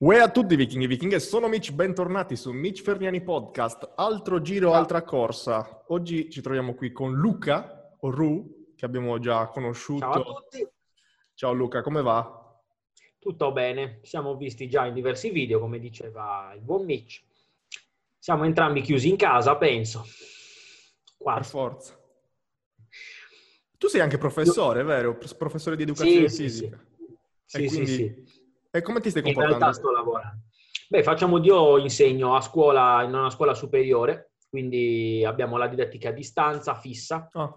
Uè a tutti vichinghi e vichinghe, sono Mitch, bentornati su Mitch Ferniani Podcast, altro giro, altra corsa. Oggi ci troviamo qui con Luca, o Ru, che abbiamo già conosciuto. Ciao a tutti, Ciao Luca, come va? tutto bene? Siamo visti già in diversi video, come diceva il buon Mitch. Siamo entrambi chiusi in casa, penso. Per Quasi. forza. Tu sei anche professore, vero? Professore di educazione Sì, sì, sì. fisica. Sì, sì, quindi- sì. E come ti stai In comportando? realtà sto lavorando. Beh, facciamo io insegno a scuola, in una scuola superiore, quindi abbiamo la didattica a distanza fissa, Ah,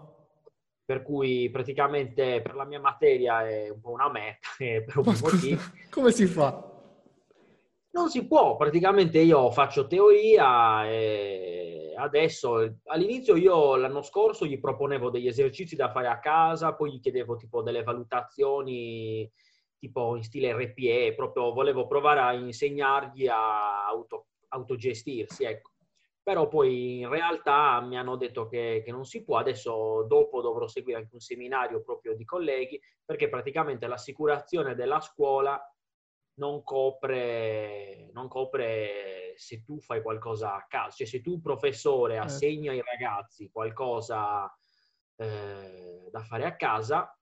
per cui praticamente per la mia materia è un po' una eh, per un motivo. scusa, come si fa? Non si può, praticamente io faccio teoria e adesso, all'inizio io l'anno scorso gli proponevo degli esercizi da fare a casa, poi gli chiedevo tipo delle valutazioni tipo in stile RPE, proprio volevo provare a insegnargli a auto- autogestirsi, ecco. Però poi in realtà mi hanno detto che, che non si può, adesso dopo dovrò seguire anche un seminario proprio di colleghi, perché praticamente l'assicurazione della scuola non copre, non copre se tu fai qualcosa a caso, cioè se tu professore assegni ai ragazzi qualcosa eh, da fare a casa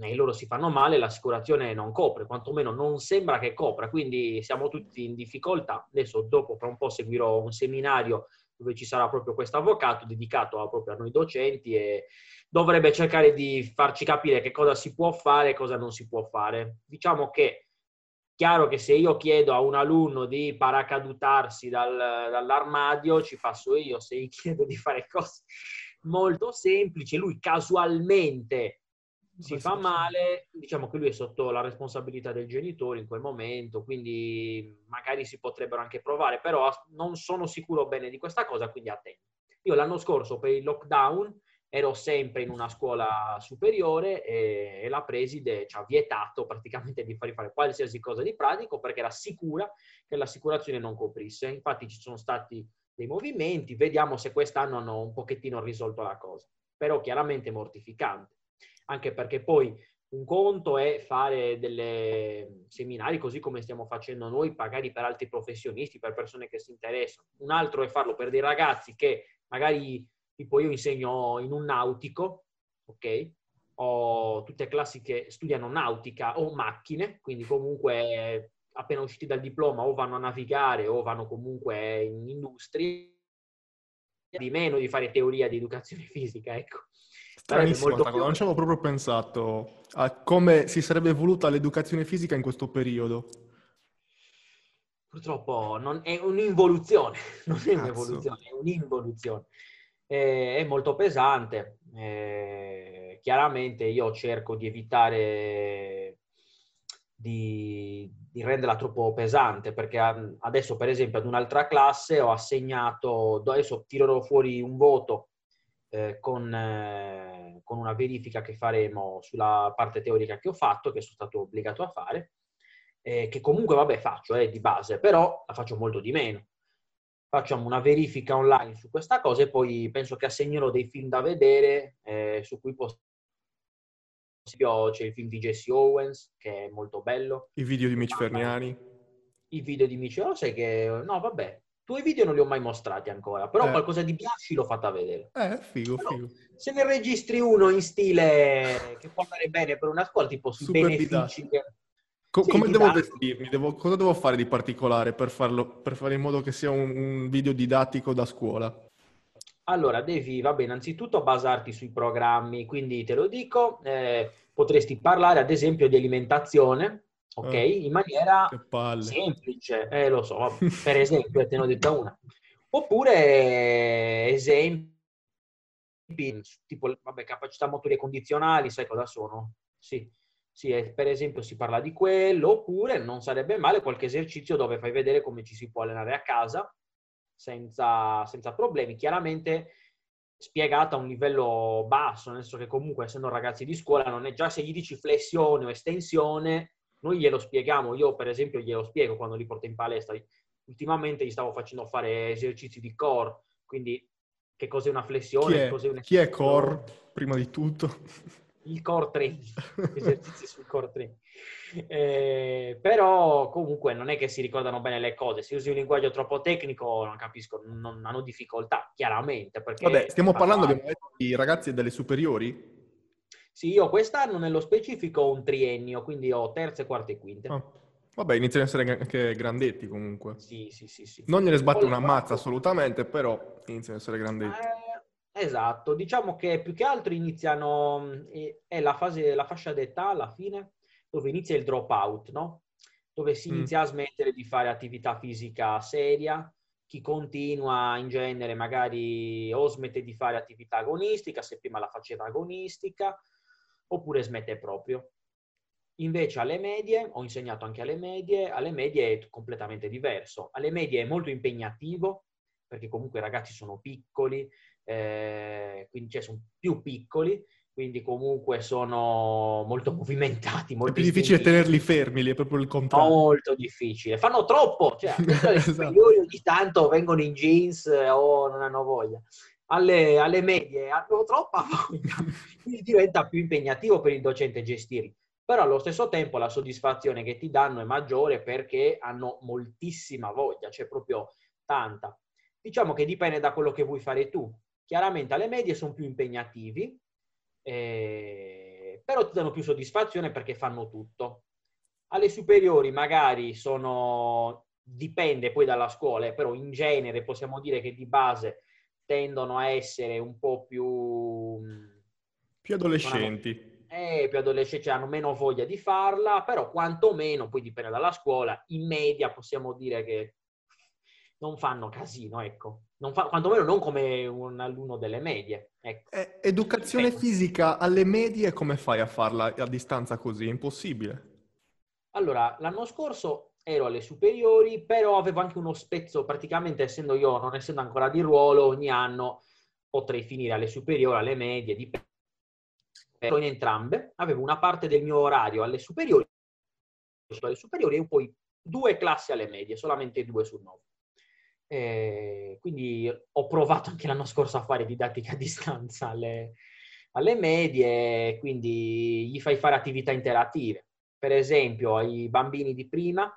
e loro si fanno male, l'assicurazione non copre, quantomeno non sembra che copra, quindi siamo tutti in difficoltà. Adesso dopo fra un po' seguirò un seminario dove ci sarà proprio questo avvocato dedicato a, proprio a noi docenti e dovrebbe cercare di farci capire che cosa si può fare e cosa non si può fare. Diciamo che chiaro che se io chiedo a un alunno di paracadutarsi dal- dall'armadio, ci passo io, se gli chiedo di fare cose molto semplici, lui casualmente si fa male, diciamo che lui è sotto la responsabilità del genitore in quel momento, quindi magari si potrebbero anche provare, però non sono sicuro bene di questa cosa, quindi attento. Io l'anno scorso per il lockdown ero sempre in una scuola superiore e, e la preside ci ha vietato praticamente di fargli fare qualsiasi cosa di pratico perché era sicura che l'assicurazione non coprisse. Infatti ci sono stati dei movimenti, vediamo se quest'anno hanno un pochettino risolto la cosa, però chiaramente mortificante, anche perché poi un conto è fare delle seminari così come stiamo facendo noi, magari per altri professionisti, per persone che si interessano. Un altro è farlo per dei ragazzi che magari tipo io insegno in un nautico, ok? Ho tutte classi che studiano nautica o macchine, quindi comunque appena usciti dal diploma o vanno a navigare o vanno comunque in industria, di meno di fare teoria di educazione fisica, ecco. Sarebbe Stranissima molto più- non ci avevo proprio pensato a come si sarebbe evoluta l'educazione fisica in questo periodo. Purtroppo non è un'involuzione, non è un'evoluzione, è un'involuzione. Eh, È molto pesante. eh, chiaramente io cerco di evitare di, di renderla troppo pesante perché adesso per esempio ad un'altra classe ho assegnato, adesso tirerò fuori un voto eh, con, eh, con una verifica che faremo sulla parte teorica che ho fatto, che sono stato obbligato a fare eh, che comunque vabbè faccio eh, di base, però la faccio molto di meno. Facciamo una verifica online su questa cosa e poi penso che assegnerò dei film da vedere eh, su cui posso... C'è il film di Jesse Owens che è molto bello, I video di Mitch Ferniani. i video di Michel, lo sai che... No, vabbè, tuoi video non li ho mai mostrati ancora, però Eh. qualcosa di Biasci l'ho fatta vedere. Eh, figo, Però- figo. Se ne registri uno in stile che può andare bene per una scuola, tipo sui Super benefici... che- Co- Sì, come devo vestirmi? Devo- cosa devo fare di particolare per farlo, per fare in modo che sia un, un video didattico da scuola? Allora, devi, vabbè, innanzitutto basarti sui programmi, quindi te lo dico, eh, potresti parlare ad esempio di alimentazione, ok? Eh. In maniera semplice, eh, lo so, per esempio, te ne ho detta una. Oppure esempi, tipo, vabbè, capacità motorie condizionali, sai cosa sono? Sì, sì, eh, per esempio si parla di quello, oppure non sarebbe male qualche esercizio dove fai vedere come ci si può allenare a casa senza, senza problemi. Chiaramente spiegata a un livello basso, nel senso che comunque essendo ragazzi di scuola non è già se gli dici flessione o estensione, noi glielo spieghiamo, io per esempio glielo spiego quando li porto in palestra, ultimamente gli stavo facendo fare esercizi di core, quindi che cos'è una flessione, Chi è, cos'è chi è. Core, prima di tutto? il core training, esercizi sul core training. Eh, però comunque non è che si ricordano bene le cose. Se usi un linguaggio troppo tecnico, non capisco, non hanno difficoltà, chiaramente. Vabbè, stiamo parlando di ragazzi delle superiori? Sì, io quest'anno nello specifico ho un triennio, quindi ho terze, quarte e quinte. Ah. Vabbè, iniziano ad essere anche grandetti comunque. Sì, sì, sì. sì. Non gliene sbatte una mazza assolutamente, però iniziano ad essere grandetti. Eh, esatto, diciamo che più che altro iniziano, è la, fase, la fascia d'età alla fine, dove inizia il drop out, no? Dove si mm. inizia mm. a smettere di fare attività fisica seria, chi continua in genere magari o smette di fare attività agonistica, se prima la faceva agonistica, oppure smette proprio. Invece alle medie, ho insegnato anche alle medie, alle medie è completamente diverso. Alle medie è molto impegnativo, perché comunque i ragazzi sono piccoli, eh, quindi cioè, sono più piccoli, quindi comunque sono molto movimentati. Molto è più difficile tenerli fermi, è proprio il contrario. Molto difficile, fanno troppo, cioè esatto. ogni tanto vengono in jeans eh, o non hanno voglia. Alle, alle medie hanno troppa voglia, quindi diventa più impegnativo per il docente gestirli però allo stesso tempo la soddisfazione che ti danno è maggiore perché hanno moltissima voglia, c'è proprio tanta. Diciamo che dipende da quello che vuoi fare tu. Chiaramente alle medie sono più impegnativi, eh, però ti danno più soddisfazione perché fanno tutto. Alle superiori magari sono, dipende poi dalla scuola, eh, però in genere possiamo dire che di base tendono a essere un po' più... Più adolescenti eh, più adolescenti hanno meno voglia di farla, però quantomeno, poi dipende dalla scuola, in media possiamo dire che non fanno casino, ecco. Non fa, quantomeno non come un alunno delle medie. Ecco. Eh, educazione ecco. fisica alle medie, come fai a farla a distanza così? È impossibile. Allora, l'anno scorso ero alle superiori, però avevo anche uno spezzo, praticamente essendo io, non essendo ancora di ruolo, ogni anno potrei finire alle superiori, alle medie, dipende ero in entrambe, avevo una parte del mio orario alle superiori, alle superiori e poi due classi alle medie, solamente due su nove. Eh, quindi ho provato anche l'anno scorso a fare didattica a distanza alle, alle medie, quindi gli fai fare attività interattive. Per esempio, ai bambini di prima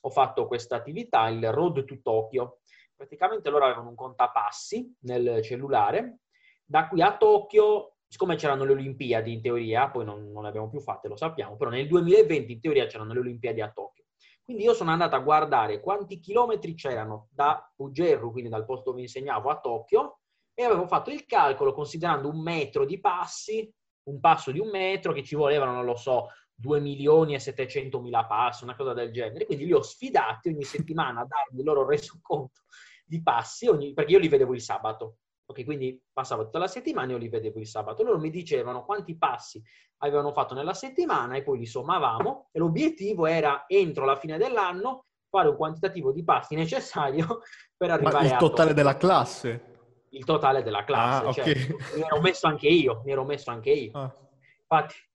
ho fatto questa attività, il Road to Tokyo. Praticamente loro avevano un contapassi nel cellulare. Da qui a Tokyo siccome c'erano le Olimpiadi in teoria, poi non, non, le abbiamo più fatte, lo sappiamo, però nel 2020 in teoria c'erano le Olimpiadi a Tokyo. Quindi io sono andato a guardare quanti chilometri c'erano da Pugerru, quindi dal posto dove insegnavo, a Tokyo, e avevo fatto il calcolo considerando un metro di passi, un passo di un metro, che ci volevano, non lo so, 2 milioni e 700 mila passi, una cosa del genere. Quindi li ho sfidati ogni settimana a darmi il loro resoconto di passi, ogni, perché io li vedevo il sabato. Ok, quindi passavo tutta la settimana e io li vedevo il sabato. Loro mi dicevano quanti passi avevano fatto nella settimana e poi li sommavamo e l'obiettivo era entro la fine dell'anno fare un quantitativo di passi necessario per arrivare Ma il totale della classe? Il totale della classe, ah, okay. cioè, mi ero messo anche io, mi ero messo anche io. Ah. Infatti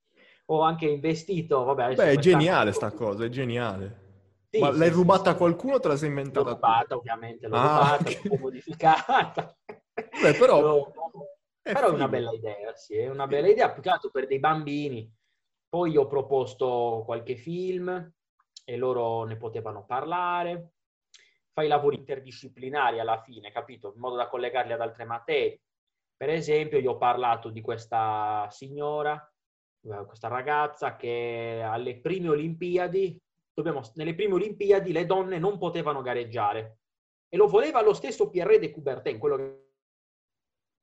ho anche investito, vabbè... Beh, è geniale sta cosa, è geniale. Sì, Ma sì, l'hai rubata a qualcuno o te la sei inventata? L'ho rubata, ovviamente, l'ho ah, rubata, okay. l'ho modificata. Beh, però... È però è una bella idea, sì, è una bella idea, più che altro per dei bambini. Poi ho proposto qualche film e loro ne potevano parlare. Fai lavori interdisciplinari alla fine, capito? In modo da collegarli ad altre materie. Per esempio, io ho parlato di questa signora, questa ragazza che alle prime Olimpiadi, dobbiamo, nelle prime Olimpiadi le donne non potevano gareggiare. E lo voleva lo stesso Pierre de Coubertin, quello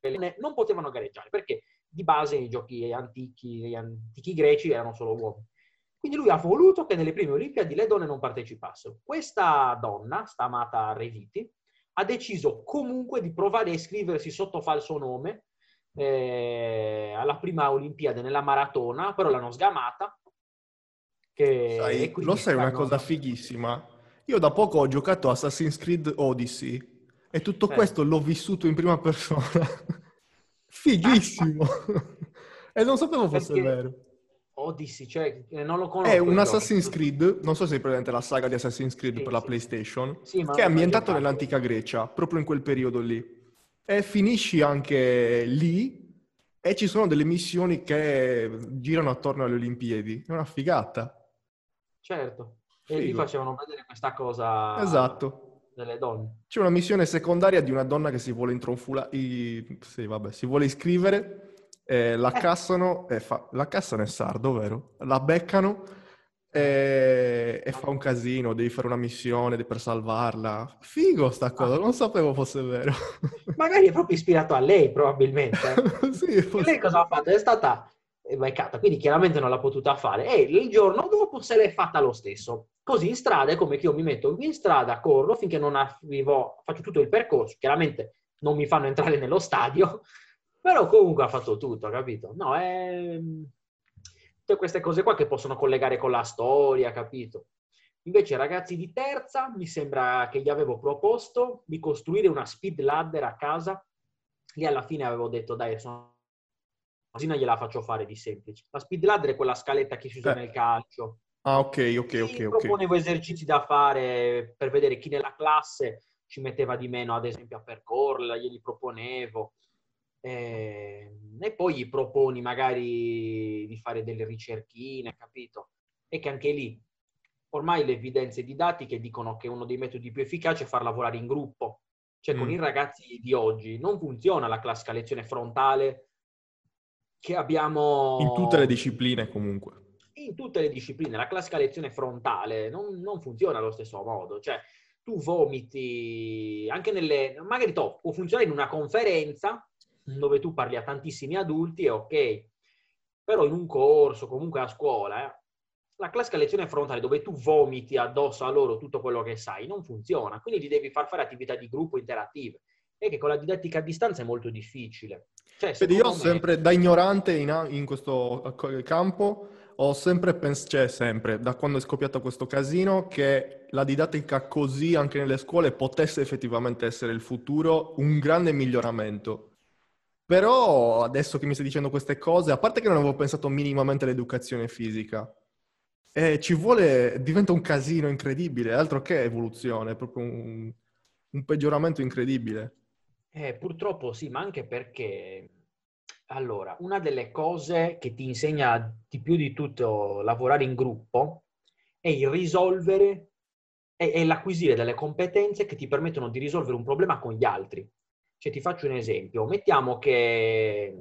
che non potevano gareggiare perché di base nei giochi antichi, gli antichi greci erano solo uomini. Quindi lui ha voluto che nelle prime Olimpiadi le donne non partecipassero. Questa donna, sta amata Reviti, ha deciso comunque di provare a iscriversi sotto falso nome eh, alla prima Olimpiade nella maratona, però l'hanno sgamata. Che, sai, lo sai una cosa fighissima? Io da poco ho giocato Assassin's Creed Odyssey e tutto eh. questo l'ho vissuto in prima persona. Fighissimo! e non sapevo fosse Perché... vero. Odyssey, cioè eh, non lo conosco. È un Assassin's Creed, non so se hai presente la saga di Assassin's Creed sì, per la PlayStation, sì, che è ambientato nell'antica Grecia, proprio in quel periodo lì. E finisci anche lì E ci sono delle missioni che girano attorno alle Olimpiadi. È una figata. Certo. Figo. E lì facevano vedere questa cosa esatto. delle donne. C'è una missione secondaria di una donna che si vuole intronfulare, sì, vabbè, si vuole iscrivere, eh, la eh. cassano, e fa... la cassano è sardo, vero? La beccano e... e, fa un casino, devi fare una missione per salvarla. Figo sta cosa, non sapevo fosse vero. Magari è proprio ispirato a lei, probabilmente. sì, forse... Lei cosa ha fatto? È stata beccata, quindi chiaramente non l'ha potuta fare. E il giorno dopo se l'è fatta lo stesso. Così in strada è come che io mi metto in strada, corro finché non arrivo, faccio tutto il percorso. Chiaramente non mi fanno entrare nello stadio, però comunque ha fatto tutto, capito? No, è tutte queste cose qua che possono collegare con la storia, capito? Invece ragazzi di terza mi sembra che gli avevo proposto di costruire una speed ladder a casa. Lì alla fine avevo detto dai, sono così non gliela faccio fare di semplice. La speed ladder è quella scaletta che si usa eh. nel calcio. Ah, ok, ok, ok. Proponevo esercizi da fare per vedere chi nella classe ci metteva di meno, ad esempio, a percorrerla, glieli proponevo. Eh, e poi gli proponi magari di fare delle ricerchine, capito? E che anche lì, ormai le evidenze didattiche dicono che uno dei metodi più efficaci è far lavorare in gruppo. Cioè, mm. con i ragazzi di oggi non funziona la classica lezione frontale che abbiamo... In tutte le discipline comunque. In tutte le discipline. La classica lezione frontale non, non funziona allo stesso modo. Cioè, tu vomiti anche nelle... Magari to, può funzionare in una conferenza dove tu parli a tantissimi adulti, è ok. Però in un corso, comunque a scuola, eh, la classica lezione frontale dove tu vomiti addosso a loro tutto quello che sai non funziona. Quindi gli devi far fare attività di gruppo interattive. E che con la didattica a distanza è molto difficile. Cioè, Vedi, io ho sempre, da ignorante in, in questo campo, ho sempre pensato, cioè sempre, da quando è scoppiato questo casino, che la didattica così anche nelle scuole potesse effettivamente essere il futuro, un grande miglioramento. Però adesso che mi stai dicendo queste cose, a parte che non avevo pensato minimamente all'educazione fisica, eh, ci vuole, diventa un casino incredibile, altro che evoluzione, è proprio un, un peggioramento incredibile. Eh, purtroppo sì, ma anche perché, allora, una delle cose che ti insegna di più di tutto lavorare in gruppo è il risolvere e l'acquisire delle competenze che ti permettono di risolvere un problema con gli altri. Cioè, ti faccio un esempio. Mettiamo che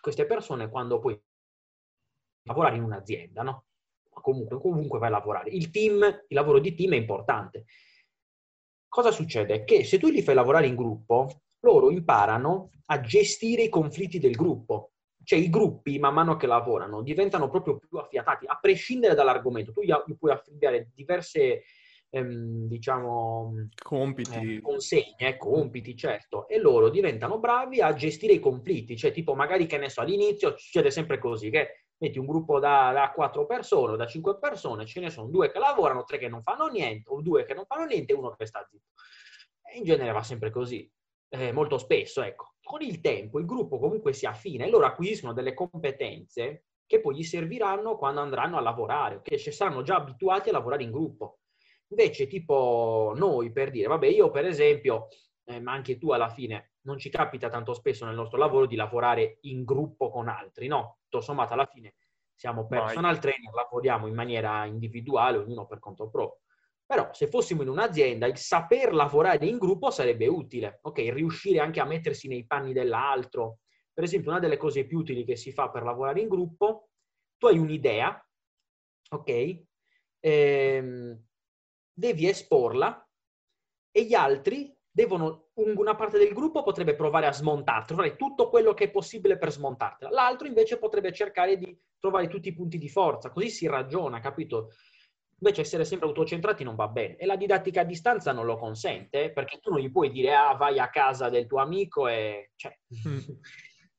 queste persone, quando poi lavorare in un'azienda, no? Comunque, comunque vai a lavorare. Il team, il lavoro di team è importante cosa succede? Che se tu li fai lavorare in gruppo, loro imparano a gestire i conflitti del gruppo. Cioè i gruppi, man mano che lavorano, diventano proprio più affiatati, a prescindere dall'argomento. Tu gli, puoi affidare diverse, ehm, diciamo, compiti. Eh, consegne, compiti, certo, e loro diventano bravi a gestire i conflitti. Cioè, tipo, magari, che ne so, all'inizio succede sempre così, che metti un gruppo da, da 4 persone o da 5 persone, ce ne sono due che lavorano, tre che non fanno niente, o due che non fanno niente e uno che sta zitto. E in genere va sempre così, eh, molto spesso, ecco. Con il tempo il gruppo comunque si affina e loro acquisiscono delle competenze che poi gli serviranno quando andranno a lavorare, che okay? saranno già abituati a lavorare in gruppo. Invece, tipo noi, per dire, vabbè, io per esempio, eh, ma anche tu alla fine, non ci capita tanto spesso nel nostro lavoro di lavorare in gruppo con altri, no? Tutto sommato alla fine siamo personal trainer, lavoriamo in maniera individuale, ognuno per conto proprio. Però se fossimo in un'azienda, il saper lavorare in gruppo sarebbe utile, ok? Riuscire anche a mettersi nei panni dell'altro. Per esempio, una delle cose più utili che si fa per lavorare in gruppo, tu hai un'idea, ok? Ehm, devi esporla e gli altri devono, una parte del gruppo potrebbe provare a smontartela, fare tutto quello che è possibile per smontartela. L'altro invece potrebbe cercare di trovare tutti i punti di forza, così si ragiona, capito? Invece essere sempre autocentrati non va bene. E la didattica a distanza non lo consente, perché tu non gli puoi dire, ah, vai a casa del tuo amico e... Cioè,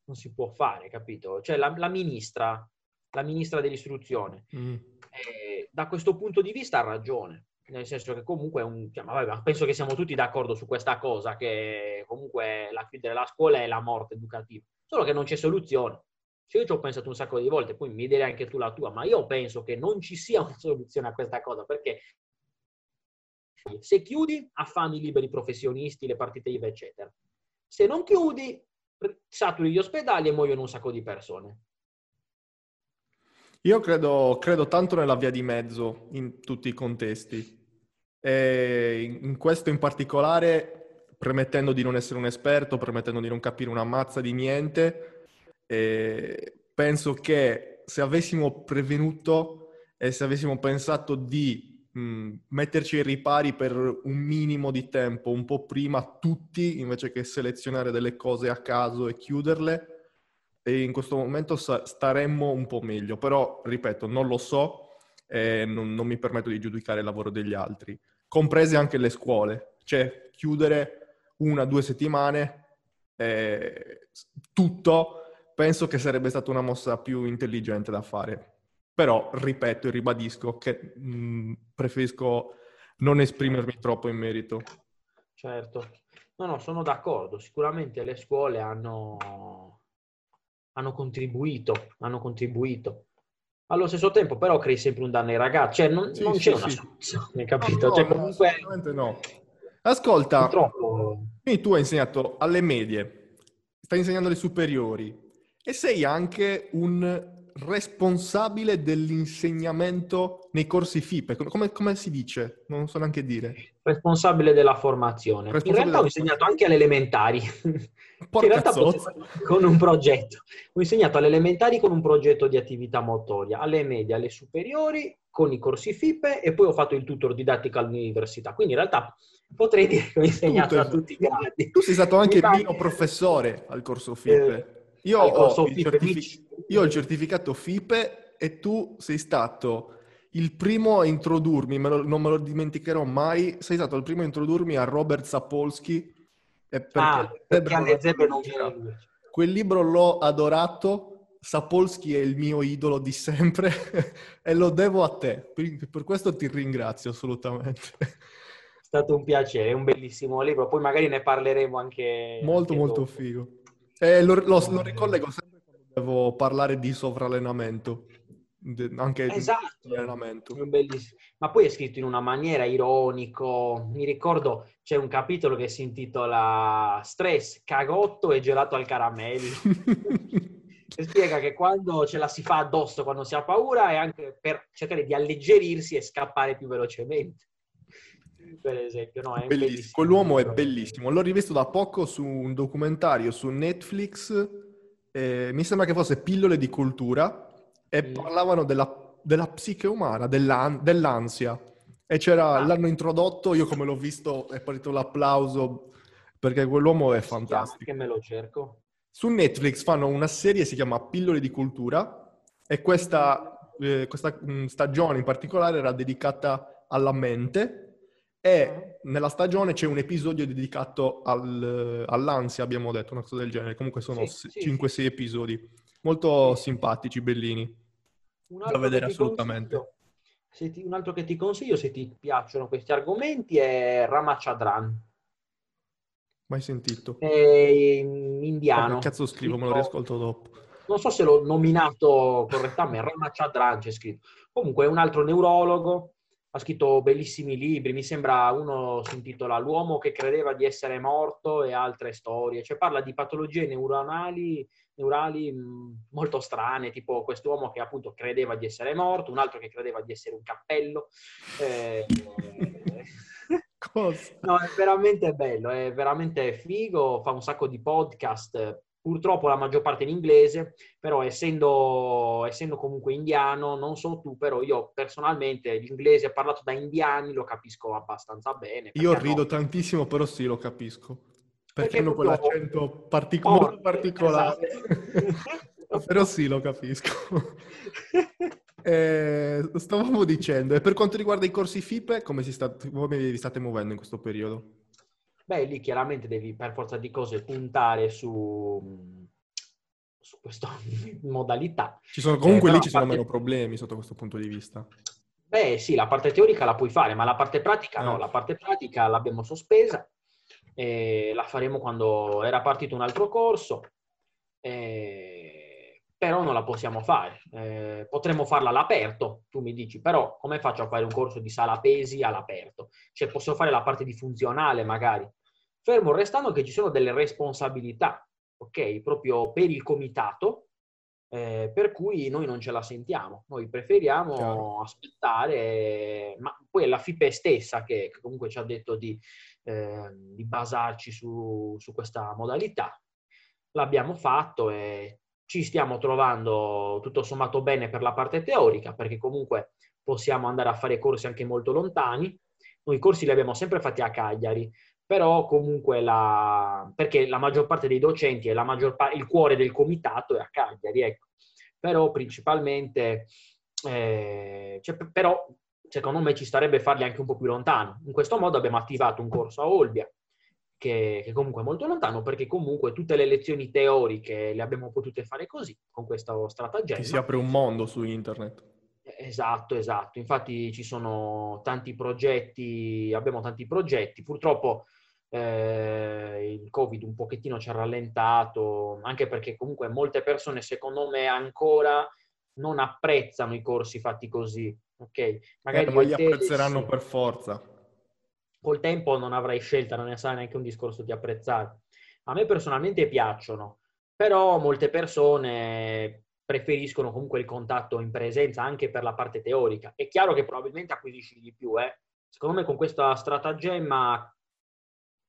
non si può fare, capito? Cioè, la, la ministra, la ministra dell'istruzione, mm. eh, da questo punto di vista ha ragione nel senso che comunque un, cioè, vabbè, penso che siamo tutti d'accordo su questa cosa, che comunque la chiudere la scuola è la morte educativa, solo che non c'è soluzione. Cioè, io ci ho pensato un sacco di volte, poi mi direi anche tu la tua, ma io penso che non ci sia una soluzione a questa cosa, perché se chiudi, affami liberi professionisti, le partite IVA, eccetera. Se non chiudi, saturi gli ospedali e muoiono un sacco di persone. Io credo, credo tanto nella via di mezzo in tutti i contesti. E in questo in particolare, premettendo di non essere un esperto, premettendo di non capire una mazza di niente, penso che se avessimo prevenuto e se avessimo pensato di mh, metterci ai ripari per un minimo di tempo, un po' prima tutti, invece che selezionare delle cose a caso e chiuderle, e in questo momento staremmo un po' meglio, però ripeto, non lo so e non, non mi permetto di giudicare il lavoro degli altri, comprese anche le scuole, cioè chiudere una due settimane, eh, tutto, penso che sarebbe stata una mossa più intelligente da fare. Però, ripeto e ribadisco che mh, preferisco non esprimermi troppo in merito. Certo. No, no, sono d'accordo. Sicuramente le scuole hanno hanno contribuito, hanno contribuito. Allo stesso tempo, però, crei sempre un danno ai ragazzi, cioè non, sì, non c'è sì, una soluzione, capito? No, cioè, comunque... no. Ascolta, Purtroppo... quindi tu hai insegnato alle medie, stai insegnando alle superiori e sei anche un responsabile dell'insegnamento nei corsi FIPE. Come, come, si dice? Non so neanche dire. Responsabile della formazione. Responsabile in realtà ho insegnato anche alle elementari. in realtà con un progetto. Ho insegnato alle elementari con un progetto di attività motoria, alle medie, alle superiori con i corsi FIPE e poi ho fatto il tutor didattico all'università. Quindi in realtà potrei dire che ho insegnato Tutto. a tutti i gradi. Tu sei stato anche il mio professore al corso FIPE. Eh, io, ho certific- io ho il certificato FIPE e tu sei stato il primo a introdurmi, me lo, non me lo dimenticherò mai, sei stato il primo a introdurmi a Robert Sapolsky. Perché, ah, perché alle zebre non c'era Quel libro l'ho adorato, Sapolsky è il mio idolo di sempre e lo devo a te. Per, per questo ti ringrazio assolutamente. È stato un piacere, è un bellissimo libro, poi magari ne parleremo anche... Molto anche molto dopo. figo. Eh, lo, lo, lo, ricollego sempre quando devo parlare di sovrallenamento. Anche esatto. di allenamento. Ma poi è scritto in una maniera ironico. Mi ricordo c'è un capitolo che si intitola Stress, cagotto e gelato al caramello. e spiega che quando ce la si fa addosso, quando si ha paura, è anche per cercare di alleggerirsi e scappare più velocemente per esempio. No, è bellissimo. Quell'uomo è bellissimo. L'ho rivisto da poco su un documentario su Netflix, eh, mi sembra che fosse Pillole di cultura, e mm. parlavano della, della psiche umana, dell'an- dell'ansia. E c'era, ah. l'hanno introdotto, io come l'ho visto è partito l'applauso, perché quell'uomo è fantastico. Che me lo cerco. Su Netflix fanno una serie, si chiama Pillole di cultura, e questa, eh, questa mm, stagione in particolare era dedicata alla mente, e nella stagione c'è un episodio dedicato al, all'ansia, abbiamo detto, una cosa del genere. Comunque sono sì, 5-6 sì. episodi molto simpatici, bellini. Da vedere assolutamente. Ti, un altro che ti consiglio, se ti piacciono questi argomenti, è Ramachandran. Mai sentito? È indiano. Che cazzo scrivo? Me lo riascolto dopo. Non so se l'ho nominato correttamente, Ramachandran c'è scritto. Comunque è un altro neurologo ha scritto bellissimi libri, mi sembra uno si intitola L'uomo che credeva di essere morto e altre storie, cioè parla di patologie neuronali, neurali mh, molto strane, tipo quest'uomo che appunto credeva di essere morto, un altro che credeva di essere un cappello. Eh? No, è veramente bello, è veramente figo, fa un sacco di podcast, purtroppo la maggior parte in inglese, però essendo, essendo, comunque indiano, non so tu, però io personalmente l'inglese parlato da indiani lo capisco abbastanza bene. Io rido no? tantissimo, però sì, lo capisco. Perché, perché hanno quell'accento partic- molto particolare. Esatto. però sì, lo capisco. eh, stavamo dicendo, e per quanto riguarda i corsi FIPE, come, si sta, come vi state muovendo in questo periodo? Beh, lì chiaramente devi per forza di cose puntare su, su questa modalità. Ci sono, comunque eh, lì ci sono parte... meno problemi sotto questo punto di vista. Beh, sì, la parte teorica la puoi fare, ma la parte pratica eh. no, la parte pratica l'abbiamo sospesa. La faremo quando era partito un altro corso. E però non la possiamo fare. Eh, potremmo farla all'aperto, tu mi dici, però come faccio a fare un corso di sala pesi all'aperto? Cioè posso fare la parte di funzionale magari, fermo restando che ci sono delle responsabilità, ok? Proprio per il comitato, eh, per cui noi non ce la sentiamo, noi preferiamo Chiaro. aspettare, ma poi è la FIPE stessa che, che comunque ci ha detto di, eh, di basarci su, su questa modalità. L'abbiamo fatto e ci stiamo trovando tutto sommato bene per la parte teorica, perché comunque possiamo andare a fare corsi anche molto lontani. Noi i corsi li abbiamo sempre fatti a Cagliari, però comunque la, perché la maggior parte dei docenti e parte, il cuore del comitato è a Cagliari, ecco. Però principalmente, eh, cioè, però secondo me ci starebbe farli anche un po' più lontano. In questo modo abbiamo attivato un corso a Olbia, che, che comunque è molto lontano, perché comunque tutte le lezioni teoriche le abbiamo potute fare così, con questo stratagemma. Ti si apre un mondo su internet. Esatto, esatto. Infatti ci sono tanti progetti, abbiamo tanti progetti. Purtroppo eh, il Covid un pochettino ci ha rallentato, anche perché comunque molte persone, secondo me, ancora non apprezzano i corsi fatti così. Ok? Magari eh, ma li apprezzeranno sì. per forza. Col tempo non avrai scelta, non ne sarà neanche un discorso di apprezzare. A me personalmente piacciono, però molte persone preferiscono comunque il contatto in presenza anche per la parte teorica. È chiaro che probabilmente acquisisci di più, eh. Secondo me con questa stratagemma,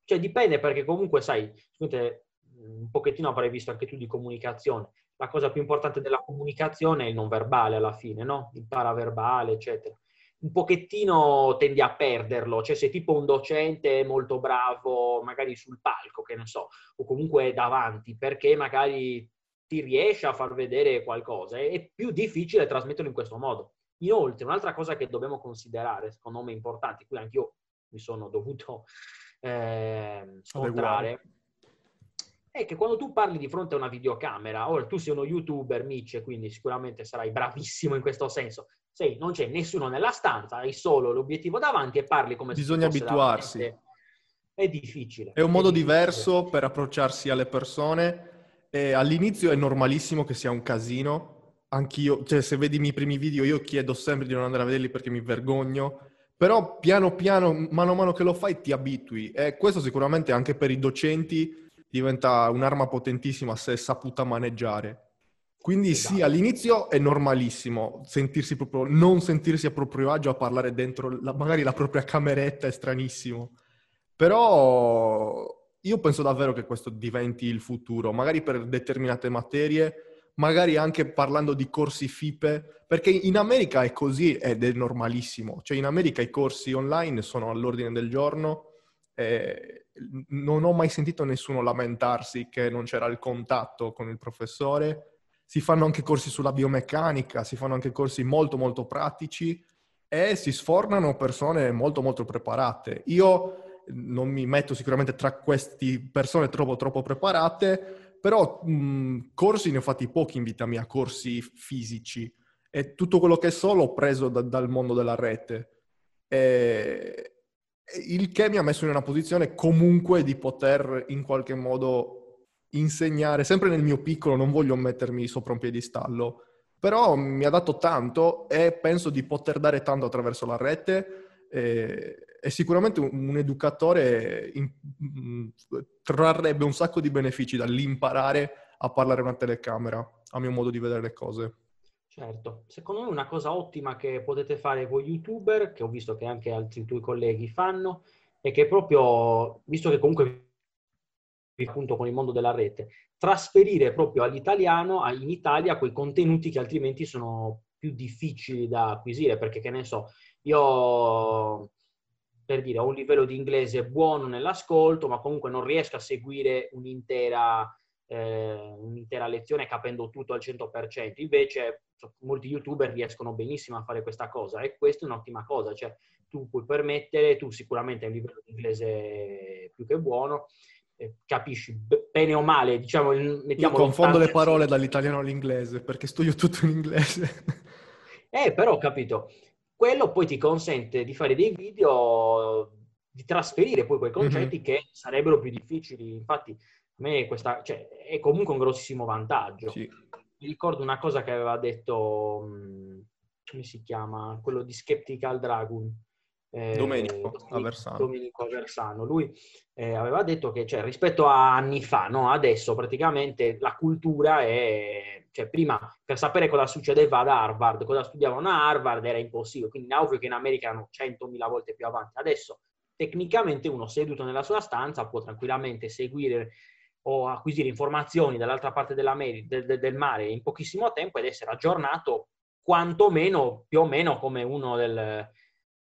cioè dipende perché comunque sai, scusate, un pochettino avrai visto anche tu di comunicazione. La cosa più importante della comunicazione è il non verbale alla fine, no? Il paraverbale, eccetera. Un pochettino tendi a perderlo, cioè se tipo un docente molto bravo magari sul palco, che ne so, o comunque davanti, perché magari ti riesce a far vedere qualcosa. È più difficile trasmetterlo in questo modo. Inoltre, un'altra cosa che dobbiamo considerare, secondo me importante, qui anche io mi sono dovuto eh, scontrare, è che quando tu parli di fronte a una videocamera, ora tu sei uno youtuber, Mitch, quindi sicuramente sarai bravissimo in questo senso. Sei, non c'è nessuno nella stanza, hai solo l'obiettivo davanti e parli come Bisogna se Bisogna abituarsi. È difficile. È un modo difficile. diverso per approcciarsi alle persone e all'inizio è normalissimo che sia un casino. Anch'io, cioè se vedi i miei primi video io chiedo sempre di non andare a vederli perché mi vergogno. Però piano piano, mano a mano che lo fai, ti abitui. E questo sicuramente anche per i docenti diventa un'arma potentissima se è saputa maneggiare. Quindi esatto. sì, all'inizio è normalissimo sentirsi proprio, non sentirsi a proprio agio a parlare dentro la, magari la propria cameretta, è stranissimo. Però io penso davvero che questo diventi il futuro, magari per determinate materie, magari anche parlando di corsi FIPE, perché in America è così ed è normalissimo. Cioè in America i corsi online sono all'ordine del giorno e non ho mai sentito nessuno lamentarsi che non c'era il contatto con il professore. Si fanno anche corsi sulla biomeccanica, si fanno anche corsi molto molto pratici e si sfornano persone molto molto preparate. Io non mi metto sicuramente tra queste persone troppo, troppo preparate, però mh, corsi ne ho fatti pochi in vita mia, corsi fisici. E tutto quello che so l'ho preso da, dal mondo della rete. E, il che mi ha messo in una posizione comunque di poter in qualche modo insegnare, sempre nel mio piccolo, non voglio mettermi sopra un piedistallo, però mi ha dato tanto e penso di poter dare tanto attraverso la rete e, e sicuramente un, un educatore in, mh, trarrebbe un sacco di benefici dall'imparare a parlare una telecamera, a mio modo di vedere le cose. Certo, secondo me una cosa ottima che potete fare voi youtuber, che ho visto che anche altri tuoi colleghi fanno, è che proprio, visto che comunque appunto con il mondo della rete, trasferire proprio all'italiano, in Italia, quei contenuti che altrimenti sono più difficili da acquisire, perché che ne so, io per dire ho un livello di inglese buono nell'ascolto, ma comunque non riesco a seguire un'intera, eh, un'intera lezione capendo tutto al 100%. Invece molti youtuber riescono benissimo a fare questa cosa e questa è un'ottima cosa, cioè tu puoi permettere, tu sicuramente hai un livello di inglese più che buono, capisci bene o male, diciamo, mettiamo... Io confondo le parole dall'italiano all'inglese perché studio tutto in inglese. eh, però ho capito, quello poi ti consente di fare dei video, di trasferire poi quei concetti mm-hmm. che sarebbero più difficili. Infatti, a me questa, cioè, è comunque un grossissimo vantaggio. Sì. Mi ricordo una cosa che aveva detto, come si chiama? Quello di Skeptical Dragon. Eh, Domenico Aversano. Domenico Aversano. Lui eh, aveva detto che cioè, rispetto a anni fa, no? adesso praticamente la cultura è... Cioè, prima per sapere cosa succedeva ad Harvard, cosa studiavano a Harvard era impossibile, quindi ovvio che in America erano 100.000 volte più avanti. Adesso tecnicamente uno seduto nella sua stanza può tranquillamente seguire o acquisire informazioni dall'altra parte del, del mare in pochissimo tempo ed essere aggiornato quantomeno più o meno come uno del,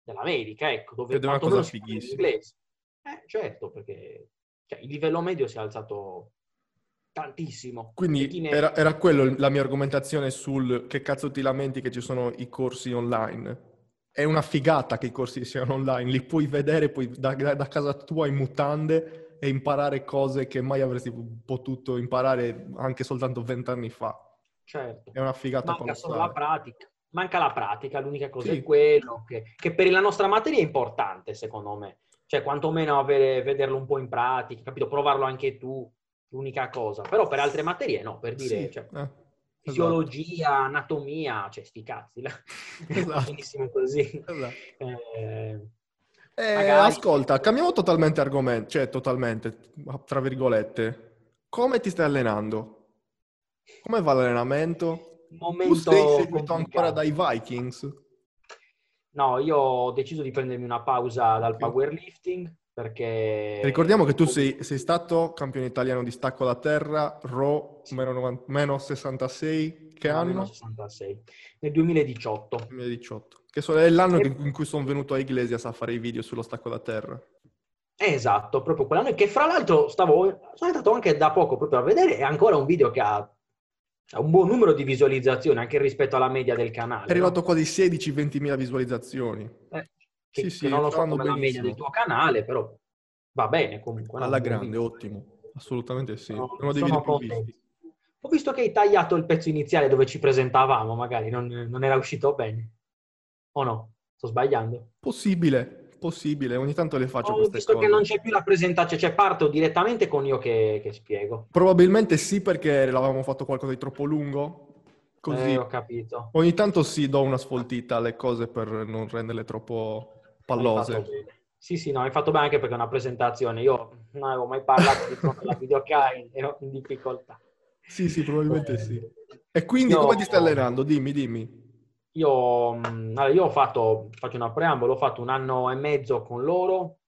dell'America, ecco, dove è una cosa fighissima. Inglese. Eh, certo, perché cioè, il livello medio si è alzato tantissimo. Quindi era, era quello la mia argomentazione sul che cazzo ti lamenti che ci sono i corsi online. È una figata che i corsi siano online, li puoi vedere poi da, da casa tua in mutande e imparare cose che mai avresti potuto imparare anche soltanto vent'anni fa. Certo. È una figata Manca solo la pratica. Manca la pratica, l'unica cosa sì. è quello che, che, per la nostra materia è importante, secondo me. Cioè, quantomeno avere, vederlo un po' in pratica, capito? Provarlo anche tu, l'unica cosa. Però per altre materie no, per dire... Sì. Cioè, eh, fisiologia, esatto. anatomia, cioè sti cazzi. Esatto. Benissimo così. Esatto. Eh, eh, magari... Ascolta, cambiamo totalmente argomento, cioè totalmente, tra virgolette. Come ti stai allenando? Come va l'allenamento? Momento tu sei seguito ancora dai Vikings? No, io ho deciso di prendermi una pausa dal powerlifting perché... Ricordiamo che tu sei, sei stato campione italiano di stacco da terra, Raw, sì. meno, 90, meno 66, che no, anno? Meno 66, nel 2018. 2018, che è l'anno e... in cui sono venuto a Iglesias a fare i video sullo stacco da terra. Esatto, proprio quell'anno che fra l'altro stavo, sono andato anche da poco proprio a vedere, è ancora un video che ha ha un buon numero di visualizzazioni anche rispetto alla media del canale. È arrivato no? quasi 16-20 mila visualizzazioni. Eh, che, sì, sì, non lo so come la media del tuo canale, però va bene comunque. Alla grande, video. ottimo. Assolutamente sì. No, Uno dei video più visti. Ho visto che hai tagliato il pezzo iniziale dove ci presentavamo, magari non, non era uscito bene. O no? Sto sbagliando? Possibile possibile, ogni tanto le faccio Ho queste visto cose. che non c'è più la presentazione, cioè parto direttamente con io che, che spiego. Probabilmente sì perché l'avevamo fatto qualcosa di troppo lungo. Così eh, ho capito. Ogni tanto sì, do una sfoltita alle cose per non renderle troppo pallose. Sì, sì, no, hai fatto bene anche perché è una presentazione. Io non avevo mai parlato di fronte alla videocamera, ero in difficoltà. Sì, sì, probabilmente eh, sì. E quindi io... come ti stai allenando? Dimmi, dimmi. Io, mm, allora, io ho fatto, faccio una preambolo, ho fatto un anno e mezzo con loro,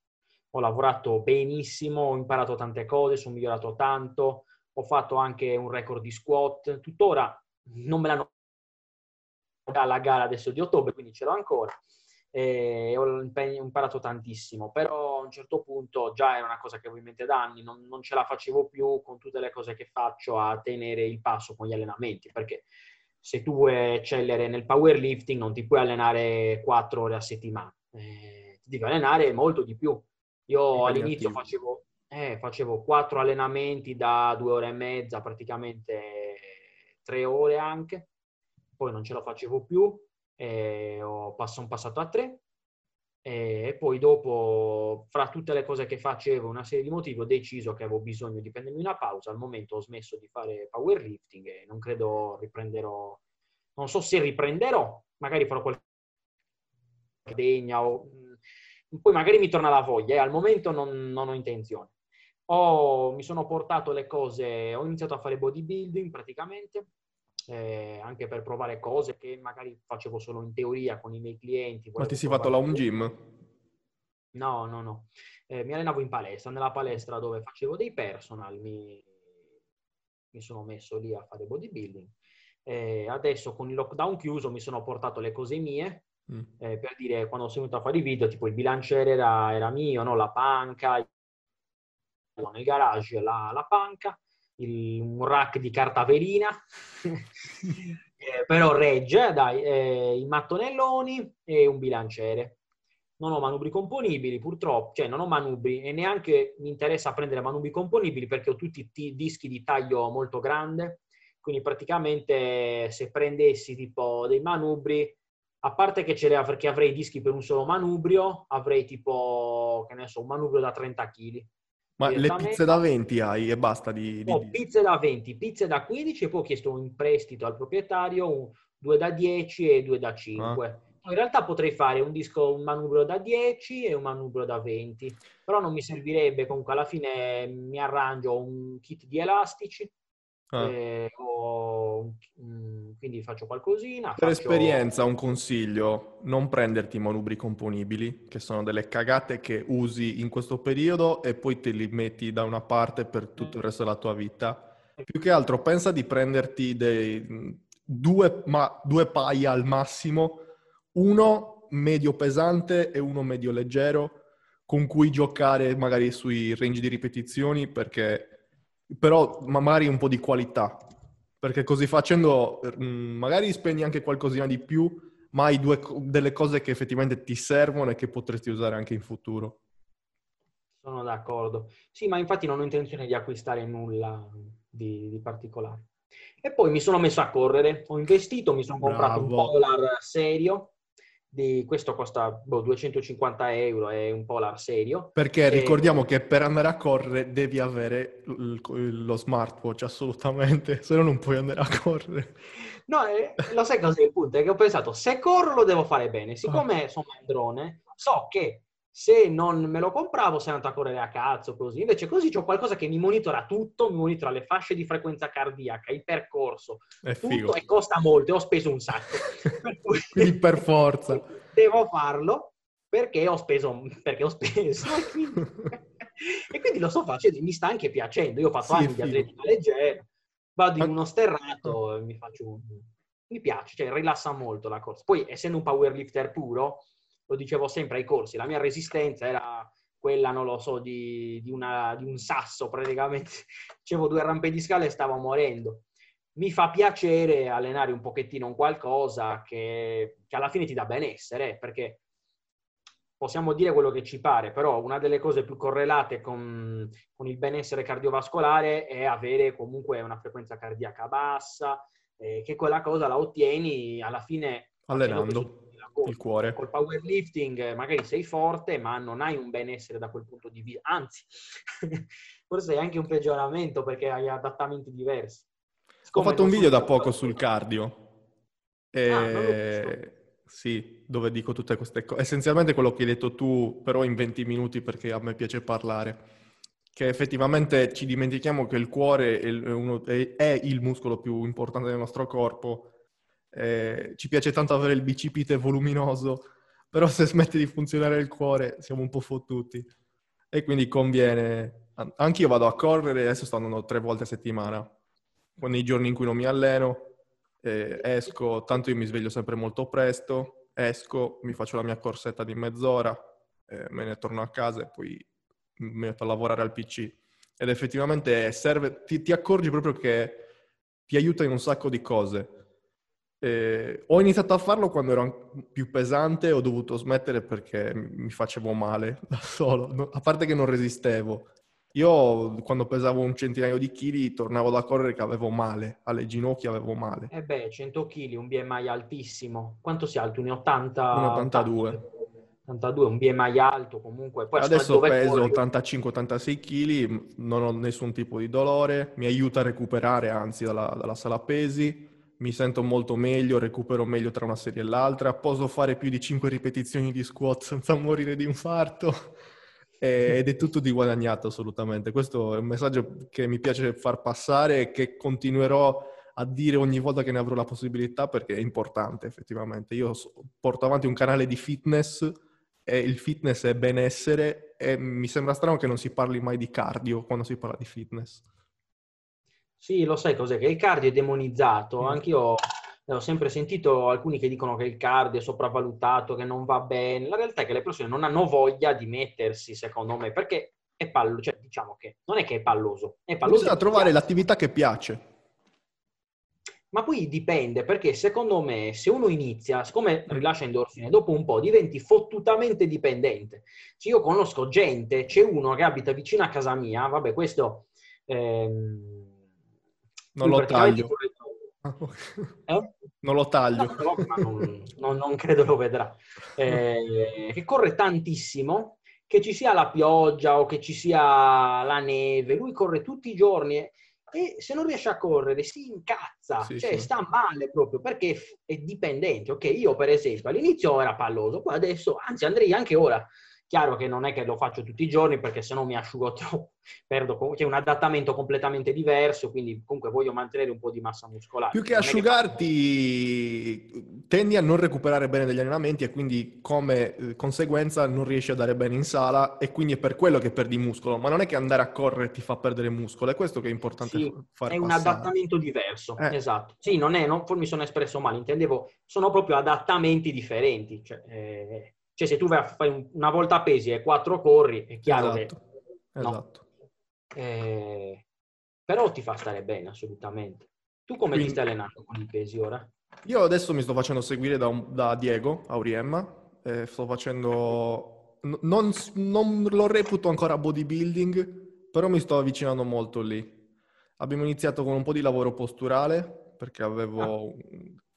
ho lavorato benissimo, ho imparato tante cose, sono migliorato tanto, ho fatto anche un record di squat, tuttora non me l'hanno alla gara adesso di ottobre, quindi ce l'ho ancora. E ho imparato tantissimo, però a un certo punto già era una cosa che avevo in mente da anni, non, non ce la facevo più con tutte le cose che faccio a tenere il passo con gli allenamenti, perché se tu vuoi eccellere nel powerlifting non ti puoi allenare quattro ore a settimana, eh, ti devi allenare molto di più. Io all'inizio facevo, eh, facevo quattro allenamenti da due ore e mezza, praticamente tre ore anche, poi non ce la facevo più, e ho sono passato a tre, e poi dopo, fra tutte le cose che facevo, una serie di motivi, ho deciso che avevo bisogno di prendermi una pausa. Al momento ho smesso di fare powerlifting e non credo riprenderò. Non so se riprenderò, magari farò qualche degna o mm, poi magari mi torna la voglia. E al momento non, non ho intenzione. Ho, mi sono portato le cose, ho iniziato a fare bodybuilding praticamente eh, anche per provare cose che magari facevo solo in teoria con i miei clienti. Ma ti sei fatto la home gym? No, no, no. Eh, mi allenavo in palestra, nella palestra dove facevo dei personal, mi, mi sono messo lì a fare bodybuilding. Eh, adesso con il lockdown chiuso mi sono portato le cose mie, mm. eh, per dire quando sono venuto a fare i video, tipo il bilanciere era, era mio, no? la panca, nel garage la, la panca, il, un rack di carta velina, eh, però regge, dai, eh, i mattonelloni e un bilanciere. Non ho manubri componibili, purtroppo, cioè non ho manubri e neanche mi interessa prendere manubri componibili perché ho tutti i dischi di taglio molto grande, quindi praticamente se prendessi tipo dei manubri, a parte che, ce le, perché avrei dischi per un solo manubrio, avrei tipo, che ne so, un manubrio da 30 kg ma le pizze da 20 hai e basta di... di... No, pizze da 20, pizze da 15 e poi ho chiesto in prestito al proprietario un, due da 10 e due da 5. Ah. In realtà potrei fare un disco, un manubrio da 10 e un manubrio da 20, però non mi servirebbe, comunque alla fine mi arrangio un kit di elastici, ah. eh, o, mm, quindi faccio qualcosina. Per faccio... esperienza un consiglio, non prenderti i manubri componibili, che sono delle cagate che usi in questo periodo e poi te li metti da una parte per tutto il resto della tua vita. Più che altro pensa di prenderti dei due, ma, due paia al massimo, uno medio pesante e uno medio leggero, con cui giocare magari sui range di ripetizioni, perché però magari un po' di qualità, perché così facendo mm, magari spegni anche qualcosina di più, ma hai due, delle cose che effettivamente ti servono e che potresti usare anche in futuro. Sono d'accordo. Sì, ma infatti non ho intenzione di acquistare nulla di, di particolare. E poi mi sono messo a correre, ho investito, mi sono comprato Bravo. un polar serio, di, questo costa boh, 250 euro, è un polar serio. Perché ricordiamo che per andare a correre devi avere l- lo smartwatch, assolutamente, se no non puoi andare a correre. No, eh, lo sai cos'è il punto? È che ho pensato, se corro lo devo fare bene, siccome ah. sono mandrone, so che se non me lo compravo sei andato a correre a cazzo così. Invece così c'ho qualcosa che mi monitora tutto, mi monitora le fasce di frequenza cardiaca, il percorso, È tutto figo. e costa molto e ho speso un sacco. Quindi per forza. Devo farlo perché ho speso, perché ho speso. e, quindi, e quindi lo sto facendo, mi sta anche piacendo. Io ho fatto sì, anni di atletica leggera, vado in uno sterrato e mi faccio un... Mi piace, cioè rilassa molto la corsa. Poi essendo un powerlifter puro, lo dicevo sempre ai corsi, la mia resistenza era quella, non lo so, di, di, una, di un sasso praticamente. Facevo due rampe di scale e stavo morendo. Mi fa piacere allenare un pochettino un qualcosa che, che alla fine ti dà benessere, perché possiamo dire quello che ci pare, però una delle cose più correlate con, con, il benessere cardiovascolare è avere comunque una frequenza cardiaca bassa, eh, che quella cosa la ottieni alla fine allenando il cuore. Col powerlifting eh, magari sei forte, ma non hai un benessere da quel punto di vista. Anzi, forse è anche un peggioramento perché hai adattamenti diversi. Come Ho fatto un video da poco sul cardio. E... Ah, sì, dove dico tutte queste cose. Essenzialmente quello che hai detto tu, però in 20 minuti perché a me piace parlare. Che effettivamente ci dimentichiamo che il cuore è, uno, è il muscolo più importante del nostro corpo eh, ci piace tanto avere il bicipite voluminoso, però se smette di funzionare il cuore siamo un po' fottuti. E quindi conviene... Anche io vado a correre, adesso sto andando tre volte a settimana. Nei giorni in cui non mi alleno, eh, esco, tanto io mi sveglio sempre molto presto, esco, mi faccio la mia corsetta di mezz'ora, eh, me ne torno a casa e poi mi metto a lavorare al PC. Ed effettivamente serve, ti, ti accorgi proprio che ti aiuta in un sacco di cose eh, ho iniziato a farlo quando ero più pesante, ho dovuto smettere perché mi facevo male da solo, no, a parte che non resistevo. Io quando pesavo un centinaio di chili tornavo da correre che avevo male, alle ginocchia avevo male. Eh beh, 100 kg, un BMI altissimo. Quanto si alto? Un 80? Un 82. 82, un BMI alto comunque. Poi Adesso peso 85-86 kg, non ho nessun tipo di dolore, mi aiuta a recuperare anzi dalla, dalla sala pesi mi sento molto meglio, recupero meglio tra una serie e l'altra, posso fare più di 5 ripetizioni di squat senza morire di infarto ed è tutto di guadagnato assolutamente. Questo è un messaggio che mi piace far passare e che continuerò a dire ogni volta che ne avrò la possibilità perché è importante effettivamente. Io porto avanti un canale di fitness e il fitness è benessere e mi sembra strano che non si parli mai di cardio quando si parla di fitness. Sì, lo sai cos'è? Che il cardio è demonizzato. Mm. Anch'io ho sempre sentito alcuni che dicono che il cardio è sopravvalutato, che non va bene. La realtà è che le persone non hanno voglia di mettersi, secondo me, perché è palloso. Cioè, diciamo che non è che è palloso. È palloso Bisogna trovare piace. l'attività che piace. Ma poi dipende, perché secondo me se uno inizia, siccome rilascia endorfine, dopo un po' diventi fottutamente dipendente. Cioè, io conosco gente, c'è uno che abita vicino a casa mia, vabbè, questo... Ehm, non lo taglio. Eh? Non lo taglio. No, non, non, non, credo lo vedrà. Eh, che corre tantissimo, che ci sia la pioggia o che ci sia la neve, lui corre tutti i giorni e se non riesce a correre si incazza, sì, cioè sì. sta male proprio perché è dipendente. Ok, io per esempio all'inizio era palloso, poi adesso, anzi andrei anche ora Chiaro che non è che lo faccio tutti i giorni perché sennò mi asciugo troppo, perdo, c'è un adattamento completamente diverso, quindi comunque voglio mantenere un po' di massa muscolare. Più che asciugarti, che... tendi a non recuperare bene degli allenamenti e quindi come eh, conseguenza non riesci a dare bene in sala e quindi è per quello che perdi muscolo, ma non è che andare a correre ti fa perdere muscolo, è questo che è importante sì, fare. È un passare. adattamento diverso, eh. esatto. Sì, non è, non, mi sono espresso male, intendevo, sono proprio adattamenti differenti. Cioè, eh, cioè, se tu vai a fare una volta pesi e quattro corri, è chiaro esatto. che... No. Esatto. Eh, però ti fa stare bene, assolutamente. Tu come Quindi, ti stai allenando con i pesi ora? Io adesso mi sto facendo seguire da, un, da Diego Auriemma. Eh, sto facendo... Non, non lo reputo ancora bodybuilding, però mi sto avvicinando molto lì. Abbiamo iniziato con un po' di lavoro posturale, perché avevo ah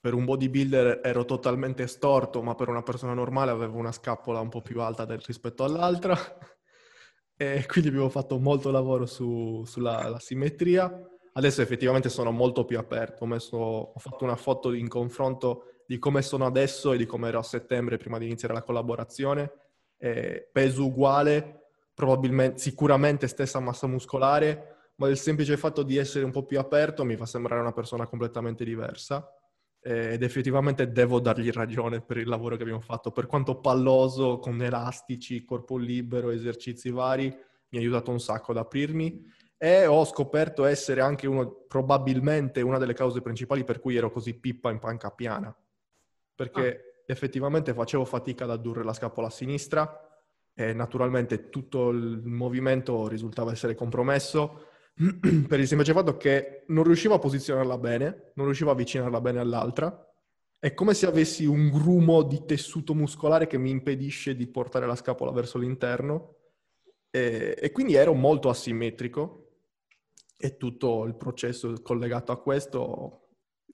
per un bodybuilder ero totalmente storto, ma per una persona normale avevo una scappola un po' più alta del, rispetto all'altra. e quindi abbiamo fatto molto lavoro su, sulla simmetria. Adesso effettivamente sono molto più aperto. Ho, messo, ho fatto una foto in confronto di come sono adesso e di come ero a settembre prima di iniziare la collaborazione. E peso uguale, probabilmente, sicuramente stessa massa muscolare, ma il semplice fatto di essere un po' più aperto mi fa sembrare una persona completamente diversa ed effettivamente devo dargli ragione per il lavoro che abbiamo fatto. Per quanto palloso, con elastici, corpo libero, esercizi vari, mi ha aiutato un sacco ad aprirmi e ho scoperto essere anche uno, probabilmente una delle cause principali per cui ero così pippa in panca piana. Perché ah. effettivamente facevo fatica ad addurre la scapola a sinistra e naturalmente tutto il movimento risultava essere compromesso per il semplice fatto che non riuscivo a posizionarla bene, non riuscivo a avvicinarla bene all'altra. È come se avessi un grumo di tessuto muscolare che mi impedisce di portare la scapola verso l'interno. E, e quindi ero molto asimmetrico e tutto il processo collegato a questo